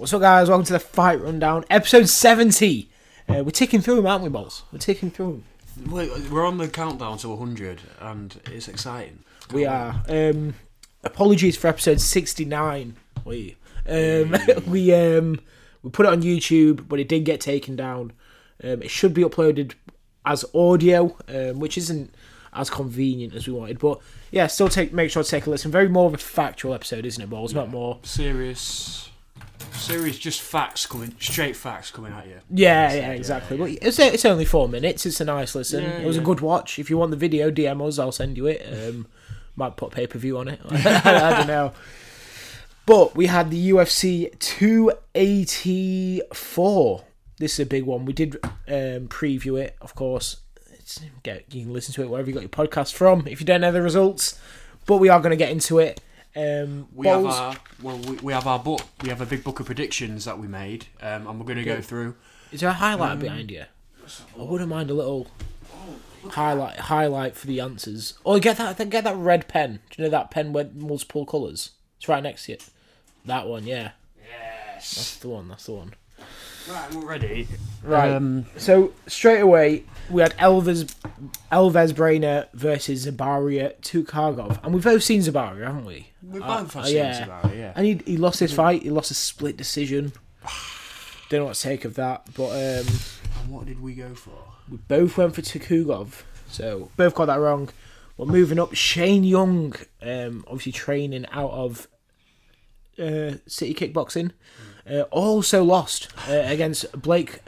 What's up, guys? Welcome to the Fight Rundown, episode 70. Uh, we're ticking through them, aren't we, Balls? We're ticking through them. We're on the countdown to 100, and it's exciting. We are. Um, apologies for episode 69. We um, we um, we put it on YouTube, but it did get taken down. Um, it should be uploaded as audio, um, which isn't as convenient as we wanted. But yeah, still take make sure to take a listen. Very more of a factual episode, isn't it, Balls? Not more. Serious, serious, just facts coming, straight facts coming at you. Yeah, yeah, exactly. But it's it's only four minutes. It's a nice listen. Yeah, it was a good watch. If you want the video, DM us. I'll send you it. Um, might put pay per view on it. I don't know. But we had the UFC 284. This is a big one. We did um, preview it, of course. It's, get, you can listen to it wherever you got your podcast from. If you don't know the results, but we are going to get into it. Um, We have our well, we, we have our book. We have a big book of predictions that we made, um, and we're going to go through. Is there a highlight Um, behind you? I wouldn't mind a little highlight highlight for the answers. Oh, get that get that red pen. Do you know that pen with multiple colours? It's right next to it. That one, yeah. Yes. That's the one, that's the one. Right, we're ready. Right. Um, So straight away we had Elvis Elves Brener versus Zabaria Tukhugov. And we've both seen Zabaria, haven't we? we've Uh, both uh, seen yeah. about it, yeah. And he, he lost his fight, he lost a split decision. Don't know what to take of that. But um And what did we go for? We both went for Tukhugov, so both got that wrong. We're moving up, Shane Young, um, obviously training out of uh, City Kickboxing, uh, also lost uh, against Blake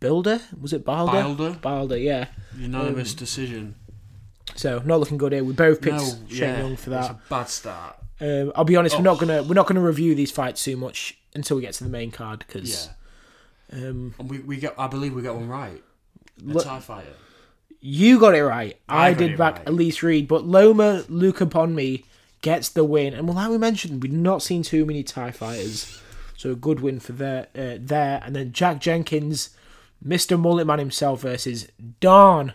Builder. Was it Balder? Bilder, Balder, yeah. unanimous Um, decision. So not looking good here. We both picked No, Shane yeah, Young for that. a bad start. Um, I'll be honest, we're Oh. not gonna we're not gonna review these fights too much until we get to the main card Yeah, because um, and we we get. I believe we got one right. A Thai fighter. You got it right. I, I did back right. Elise Reed, but Loma Lookboonmee gets the win. And well, like we mentioned, we've not seen too many Thai fighters, so a good win for there. Uh, there, and then Jack Jenkins, Mister Mullet Man himself versus Don,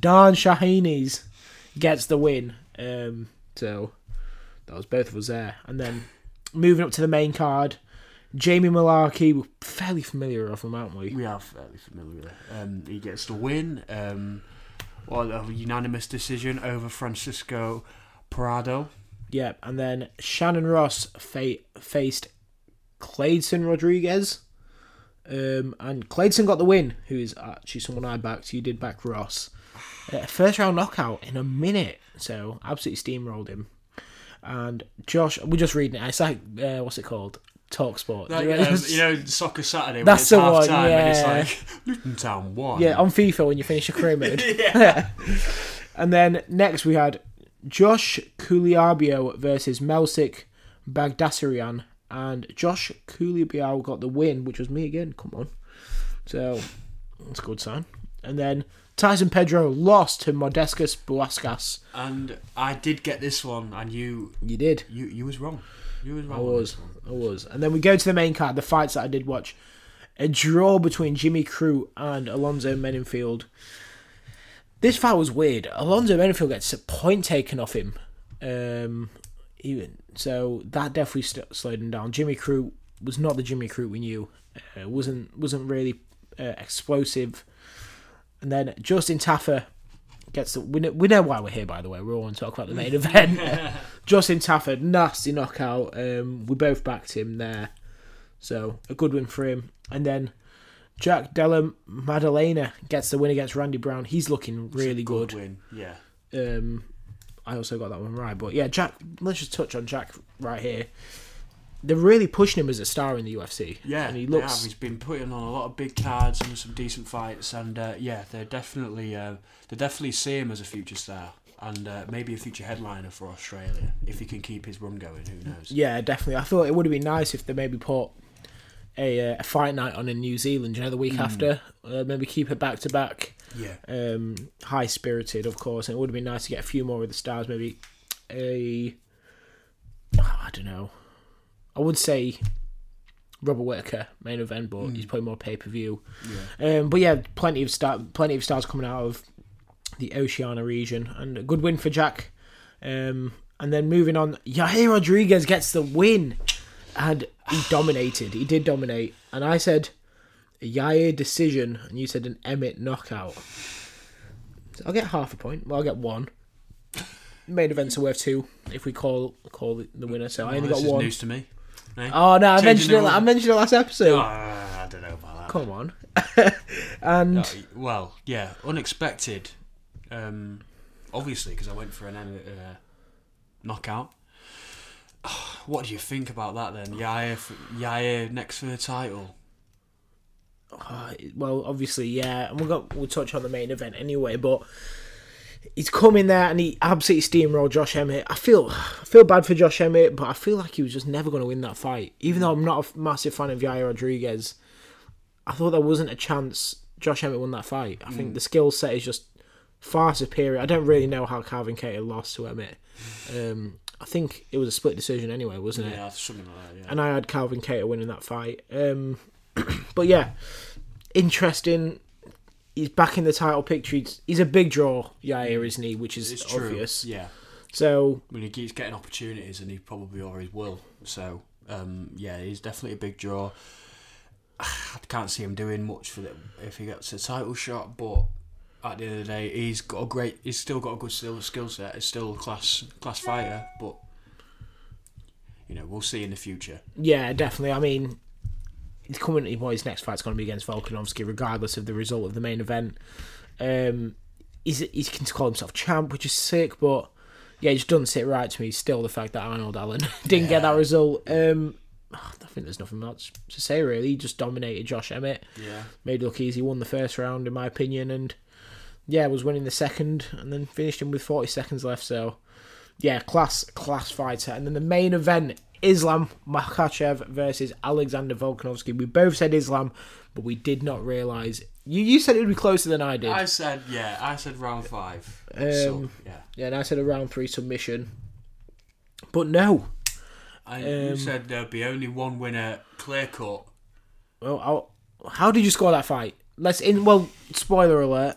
Don Shainis gets the win. Um, so that was both of us there, and then moving up to the main card. Jamie Mullarkey, we're fairly familiar of him, aren't we? We are fairly familiar with. Um, he gets the win. Um, well, a unanimous decision over Francisco Prado. Yeah, and then Shannon Ross fa- faced Clayton Rodriguez. Um, and Clayton got the win, who is actually someone I backed. You did back Ross. Uh, first round knockout in a minute, so absolutely steamrolled him. And Josh, we're just reading it. It's like, uh, what's it called? Talk Sport. Like, um, you know, Soccer Saturday when That's it's the half one, time and yeah. it's like Luton Town won. Yeah, on FIFA when you finish your career mode. and then next we had Josh Culibao versus Melsik Baghdasaryan. And Josh Culibao got the win, which was me again. Come on. So, that's a good sign. And then Tyson Pedro lost to Modestas Bukauskas. And I did get this one, and you You did. you you was wrong. You was wrong. I on was. this one. I was. And then we go to the main card, the fights that I did watch. A draw between Jimmy Crute and Alonzo Menifield. This fight was weird. Alonzo Menifield gets a point taken off him. Um, even so, that definitely st- slowed him down. Jimmy Crute was not the Jimmy Crute we knew. Uh, wasn't wasn't really uh, explosive. And then Justin Tafa gets the. We know, we know why we're here, by the way. We're all to talk about the main event. Justin Tafa, nasty knockout. Um, we both backed him there, so a good win for him. And then Jack Della Maddalena gets the win against Randy Brown. He's looking really good. win. Yeah. Um, I also got that one right, but yeah, Jack. Let's just touch on Jack right here. They're really pushing him as a star in the UFC. Yeah, and he they looks. have. He's been putting on a lot of big cards and some decent fights, and uh, yeah, they're definitely uh, they definitely see him as a future star and uh, maybe a future headliner for Australia if he can keep his run going. Who knows? Yeah, definitely. I thought it would have been nice if they maybe put a, a fight night on in New Zealand. You know, the week after, uh, maybe keep it back to back. Yeah, um, high spirited, of course, and it would have been nice to get a few more of the stars. Maybe a, I don't know, I would say Robert Whitaker main event, but he's probably more pay per view. yeah. Um, but yeah, plenty of star, plenty of stars coming out of the Oceania region, and a good win for Jack. Um, and then moving on, Yair Rodriguez gets the win. And he dominated. He did dominate, and I said a Yair decision, and you said an Emmett knockout. So I'll get half a point. Well, I'll get one. Main events are worth two if we call call the winner. So I only Well, got this is one. news to me. Eh? Oh no, I Changing mentioned the it. I mentioned it last episode. Ah, I don't know about that. Come on. and No, well, yeah, unexpected. Um, obviously, because I went for an uh, knockout. What do you think about that then? Yaya, Yair next for the title. Uh, well, obviously, yeah, and we'll go, we'll touch on the main event anyway. But he's come in there and he absolutely steamrolled Josh Emmett. I feel I feel bad for Josh Emmett, but I feel like he was just never going to win that fight. Even though I'm not a massive fan of Yair Rodriguez, I thought there wasn't a chance Josh Emmett won that fight. I think the skill set is just far superior. I don't really know how Calvin Kattar lost to Emmett. Um, I think it was a split decision anyway, wasn't it? Yeah, something like that. Yeah. and I had Calvin Kattar winning that fight. Um, but yeah, interesting. He's back in the title picture. He's, he's a big draw, Yair, isn't he? Which is it's true. obvious. Yeah, So when he keeps getting opportunities, and he probably always will. So, um, yeah, he's definitely a big draw. I can't see him doing much for the, if he gets a title shot, but at the end of the day, he's got a great. He's still got a good skill skill set. He's still a class class fighter, but you know we'll see in the future. yeah, definitely. I mean, he's coming. Well, his next fight's going to be against Volkanovski, regardless of the result of the main event. Um, he's he can call himself champ, which is sick, but yeah, it just doesn't sit right to me. Still, the fact that Arnold Allen didn't get that result. Um, I think there's nothing much to say really. He just dominated Josh Emmett. Yeah, made it look easy. Won the first round, in my opinion, and yeah, was winning the second, and then finished him with forty seconds left. So yeah, class class fighter. And then the main event: Islam Makhachev versus Alexander Volkanovski. We both said Islam, but we did not realize. You you said it would be closer than I did. I said yeah. I said round five. Um, so yeah, yeah, and I said a round three submission. But no. I, um, you said there'd be only one winner, clear cut. Well, I'll, how did you score that fight? Let's in. Well, spoiler alert.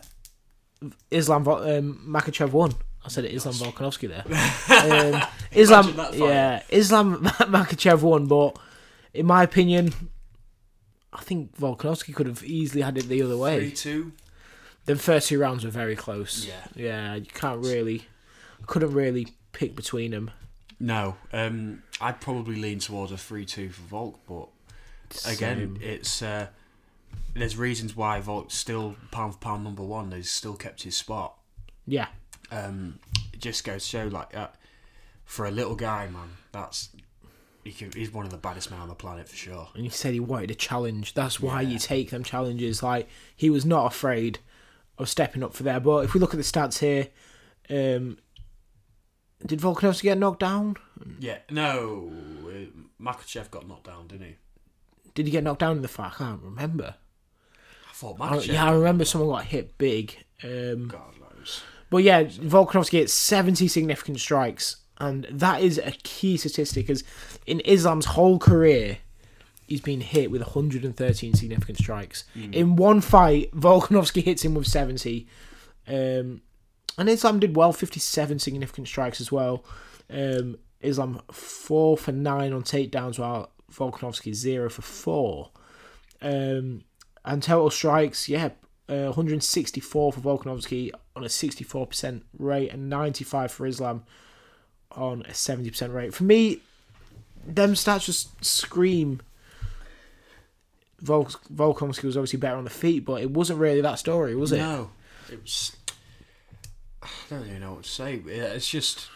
Islam Vol- um, Makhachev won. I said it. Islam Volkanovski there. Um, Islam, that yeah, Islam Makhachev won, but in my opinion, I think Volkanovski could have easily had it the other way. Three two. The first two rounds were very close. Yeah. yeah, you can't really, couldn't really pick between them. No, um, I'd probably lean towards a three-two for Volk, but again, it's uh, there's reasons why Volk's still pound for pound number one. He's still kept his spot. yeah, Um, it just goes to show like that for a little guy, man. That's he can, he's one of the baddest men on the planet for sure. and he said he wanted a challenge. That's why Yeah. you take them challenges. Like he was not afraid of stepping up for there. But if we look at the stats here, um, did Volkanovski get knocked down? Yeah, no, uh, Makhachev got knocked down, didn't he? Did he get knocked down in the fight? I can't remember. I thought I- Makhachev. yeah, I remember someone got hit big. Um, God knows. but yeah, Volkanovski gets 70 significant strikes, and that is a key statistic because in Islam's whole career, he's been hit with 113 significant strikes. In one fight, Volkanovski hits him with 70. Um, and Islam did well, 57 significant strikes as well. Um, Islam 4 for 9 on takedowns, while Volkanovski 0 for 4. Um, and total strikes, yeah, uh, 164 for Volkanovski on a 64% rate and 95 for Islam on a 70% rate. For me, them stats just scream. Vol- Volkanovski was obviously better on the feet, but it wasn't really that story, was it? No, it was. I don't even know what to say. It's just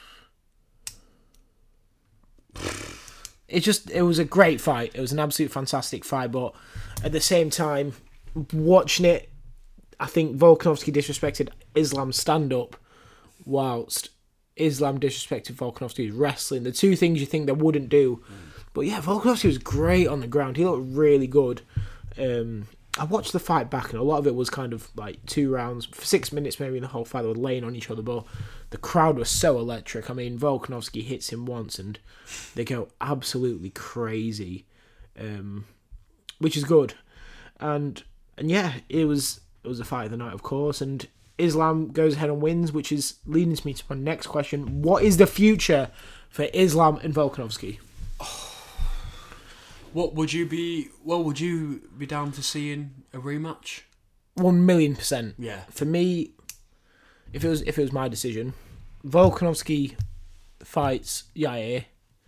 It just it was a great fight. It was an absolute fantastic fight, but at the same time, watching it, I think Volkanovski disrespected Islam's stand up, whilst Islam disrespected Volkanovski's wrestling. The two things you think they wouldn't do. But yeah, Volkanovski was great on the ground. He looked really good. Um, I watched the fight back, and a lot of it was kind of like two rounds, six minutes maybe in the whole fight. They were laying on each other, but the crowd was so electric. I mean, Volkanovski hits him once, and they go absolutely crazy, um, which is good. And and yeah, it was it was a fight of the night, of course. And Islam goes ahead and wins, which is leading me to my next question: What is the future for Islam and Volkanovski? What would you be? Well, would you be down for seeing a rematch? One million percent. Yeah. For me, if it was if it was my decision, Volkanovski fights Yair,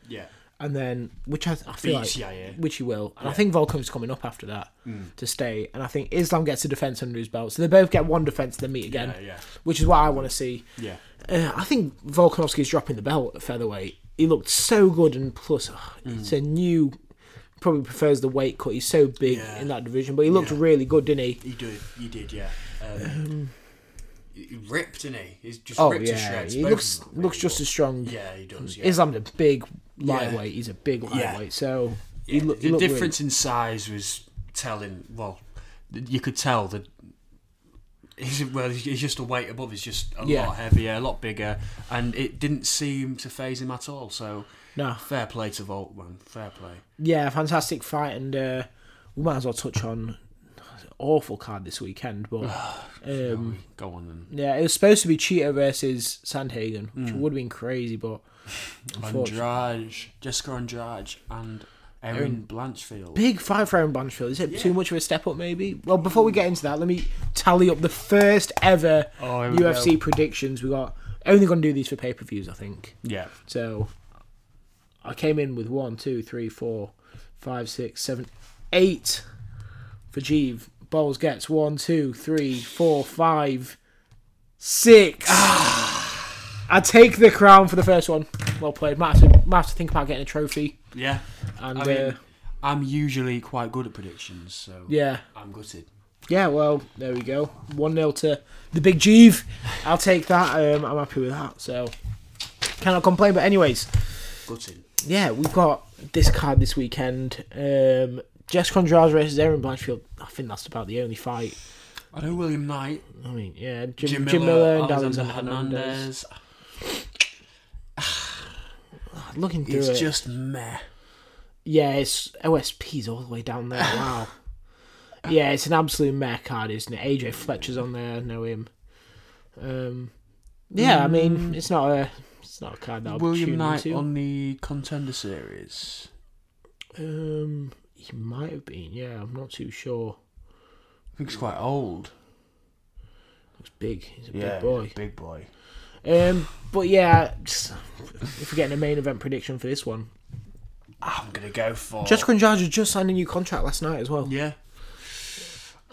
Yeah. and then which I, I feel like Beats Yair. which he will, and I think Volkanov's coming up after that to stay, and I think Islam gets a defense under his belt, so they both get one defense, then meet again, Yeah. Yeah. which is what I want to see. Yeah. Uh, I think Volkanovski's dropping the belt at featherweight. He looked so good, and plus, oh, Mm. it's a new. Probably prefers the weight cut. He's so big Yeah. in that division, but he looked Yeah. really good, didn't he? He did. He did. Yeah. Um, he ripped, didn't he? He's just Oh ripped to yeah, shreds. he both looks looks really just as strong. Yeah, he does. Yeah. Islam's a big lightweight. He's a big lightweight, so he, he the really- difference in size was telling. Well, you could tell that he's well. He's just a weight above. He's just a Yeah. lot heavier, a lot bigger, and it didn't seem to phase him at all. So No, fair play to Volt, man. Fair play. yeah, fantastic fight, and uh, we might as well touch on awful card this weekend. But um, Go on then. yeah, it was supposed to be Cheetah versus Sandhagen, which Mm. would have been crazy, but Andrade, Jessica Andrade, and Erin Blanchfield. big fight for Erin Blanchfield. Is it too much of a step up? Maybe. Well, before we get into that, let me tally up the first ever Oh, UFC go. predictions. We got only going to do these for pay per views, I think. Yeah. So I came in with one, two, three, four, five, six, seven, eight for Jeeve. Bowles gets one, two, three, four, five, six. I take the crown for the first one. Well played. Might have, to, might have to think about getting a trophy. Yeah. And I mean, uh, I'm usually quite good at predictions, so yeah, I'm gutted. yeah. Well, there we go. One 0 to the big Jeeve. I'll take that. Um, I'm happy with that. So cannot complain. But anyways, Gutted. Yeah, we've got this card this weekend. Um, Jess Condrad versus Erin Blanchfield. I think that's about the only fight. I know William Knight, I mean, yeah, Jim, Jim, Jim, Miller, Miller, and Alexander Alexander Hernandez. Hernandez. Looking through It's it, just meh. yeah, it's OSP's all the way down there. Wow. yeah, it's an absolute meh card, isn't it? AJ Fletcher's on there. I know him. Um, yeah, I mean, it's not a, it's not a card that I'll William Knight into. on the contender series. Um, he might have been. Yeah, I'm not too sure. I think he's quite old. Looks big. He's a Yeah, big boy. big boy. Um, but yeah, just, if we're getting a main event prediction for this one, I'm gonna go for Jessica Andrade just signed a new contract last night as well. yeah.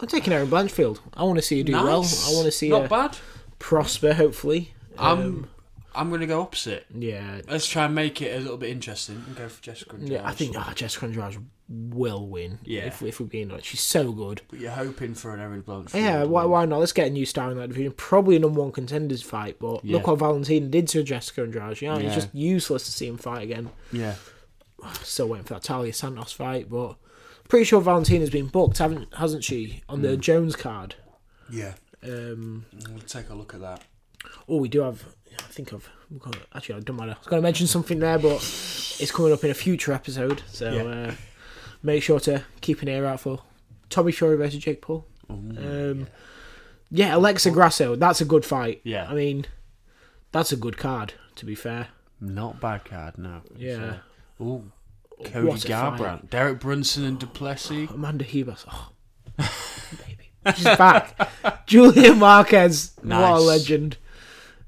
I'm taking Erin Blanchfield. I want to see her do Nice. well. I want to see not her bad. prosper, hopefully. I'm I'm gonna go opposite. yeah, Let's try and make it a little bit interesting and go for Jessica. yeah. I think oh, Jessica Andrade will win. Yeah. if, if we're being honest, she's so good. But you're hoping for an Erin Blanchfield. Yeah, why, win. why not? Let's get a new star in that division. Probably a number one contenders fight, but Yeah. look what Valentina did to Jessica Andrade. You know, Yeah. it's just useless to see him fight again. Yeah. Still waiting for that Taila Santos fight, but pretty sure Valentina's been booked, haven't hasn't she, on Mm. the Jones card? Yeah. Um, We'll take a look at that. oh, we do have. I think I've got, actually. I don't matter. I was going to mention something there, but it's coming up in a future episode. So Yeah. uh, make sure to keep an ear out for Tommy Fury versus Jake Paul. Ooh. Um, yeah, Alexa Grasso. That's a good fight. Yeah. I mean, that's a good card. To be fair. Not bad card, no. Yeah. Ooh. Cody fight. Garbrandt, Derek Brunson, and Du Plessis. Amanda Ribas. Oh, baby. She's back. Julia Marquez. What a legend.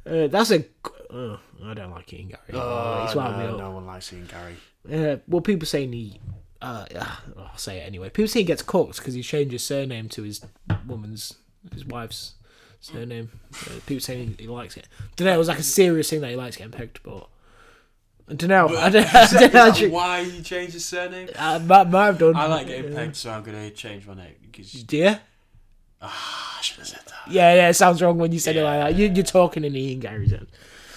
Uh, that's a. Uh, I don't like Ian Garry. Oh, wound me no, no one likes seeing Garry. Uh, well, people saying he. Uh, uh, I'll say it anyway. People say he gets cooked because he changed his surname to his woman's, his wife's surname. Uh, people saying he, he likes it. Don't know. It was like a serious thing that he likes getting pegged, but I don't know. I don't, I Is that- don't actually. why he changed his surname? I might, might have done. I like getting pegged, so I'm gonna change my name because Do you? I should have said that. Yeah, yeah. It sounds wrong when you said it Yeah. like that. You, you're talking in Ian Garry's end.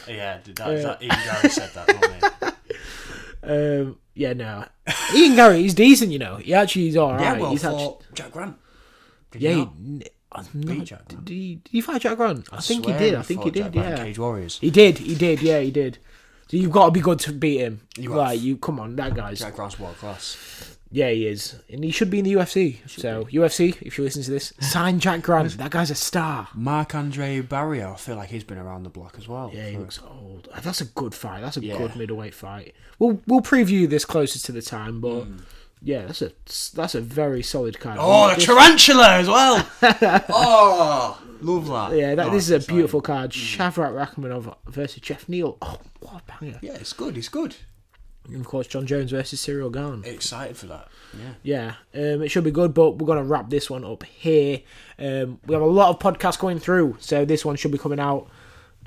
Yeah, did that, that Ian Garry said that, not me. Um, yeah, no. Ian Garry, he's decent, you know. He actually is alright. Yeah, well, he's for actually, Jack Grant. Did yeah. he He, not? n- I'm not- Jack did, he, did he fight Jack Grant? I, think he swear did. I think he fought Jack did. Grant Yeah, Cage Warriors. he did. He did. Yeah, he did. So you've got to be good to beat him. You right? have. You come on, that guy's. Jack Grant's world class. Yeah, he is, and he should be in the UFC. So UFC, if you listen to this, sign Jack Grant. that guy's a star. Marc-André Barriault, I feel like he's been around the block as well. Yeah, he for- looks old. Ah, that's a good fight. That's a Yeah. good middleweight fight. We'll we'll preview this closer to the time, but hmm. yeah, that's a that's a very solid card. Oh, the tarantula as well. oh, love that. yeah, that, Oh, this is a exciting. beautiful card. Hmm. Shavkat Rakhmonov versus Jeff Neal. Oh, what a banger! Yeah, it's good. It's good. And of course, Jon Jones versus Ciryl Gane. Excited for that. Yeah. Yeah, um, it should be good, but we're going to wrap this one up here. Um, we have a lot of podcasts going through, so this one should be coming out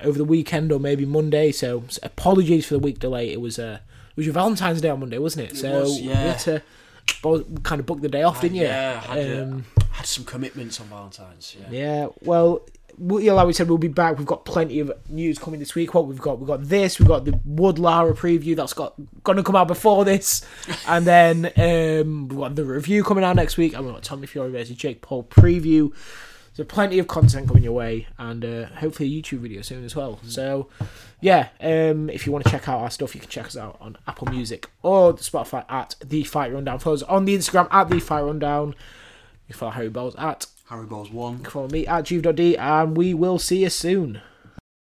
over the weekend or maybe Monday. So apologies for the week delay. It was uh, it was your Valentine's Day on Monday, wasn't it? so was, we yeah. had to kind of book the day off, didn't you? Yeah, I had, Um, had some commitments on Valentine's. Yeah. yeah, well, we, yeah, like we said, we'll be back. We've got plenty of news coming this week. What we've got, we've got this. We've got the Wood Lara preview that's got going to come out before this, and then um, we've got the review coming out next week, and we've got Tommy Fury versus Jake Paul preview. So plenty of content coming your way, and uh, hopefully a YouTube video soon as well. So yeah, um, if you want to check out our stuff, you can check us out on Apple Music or Spotify at the Fight Rundown. Follow us on the Instagram at the Fight Rundown. You can follow Harry Bowles at Harry Balls one. follow me at Juve.d, and we will see you soon.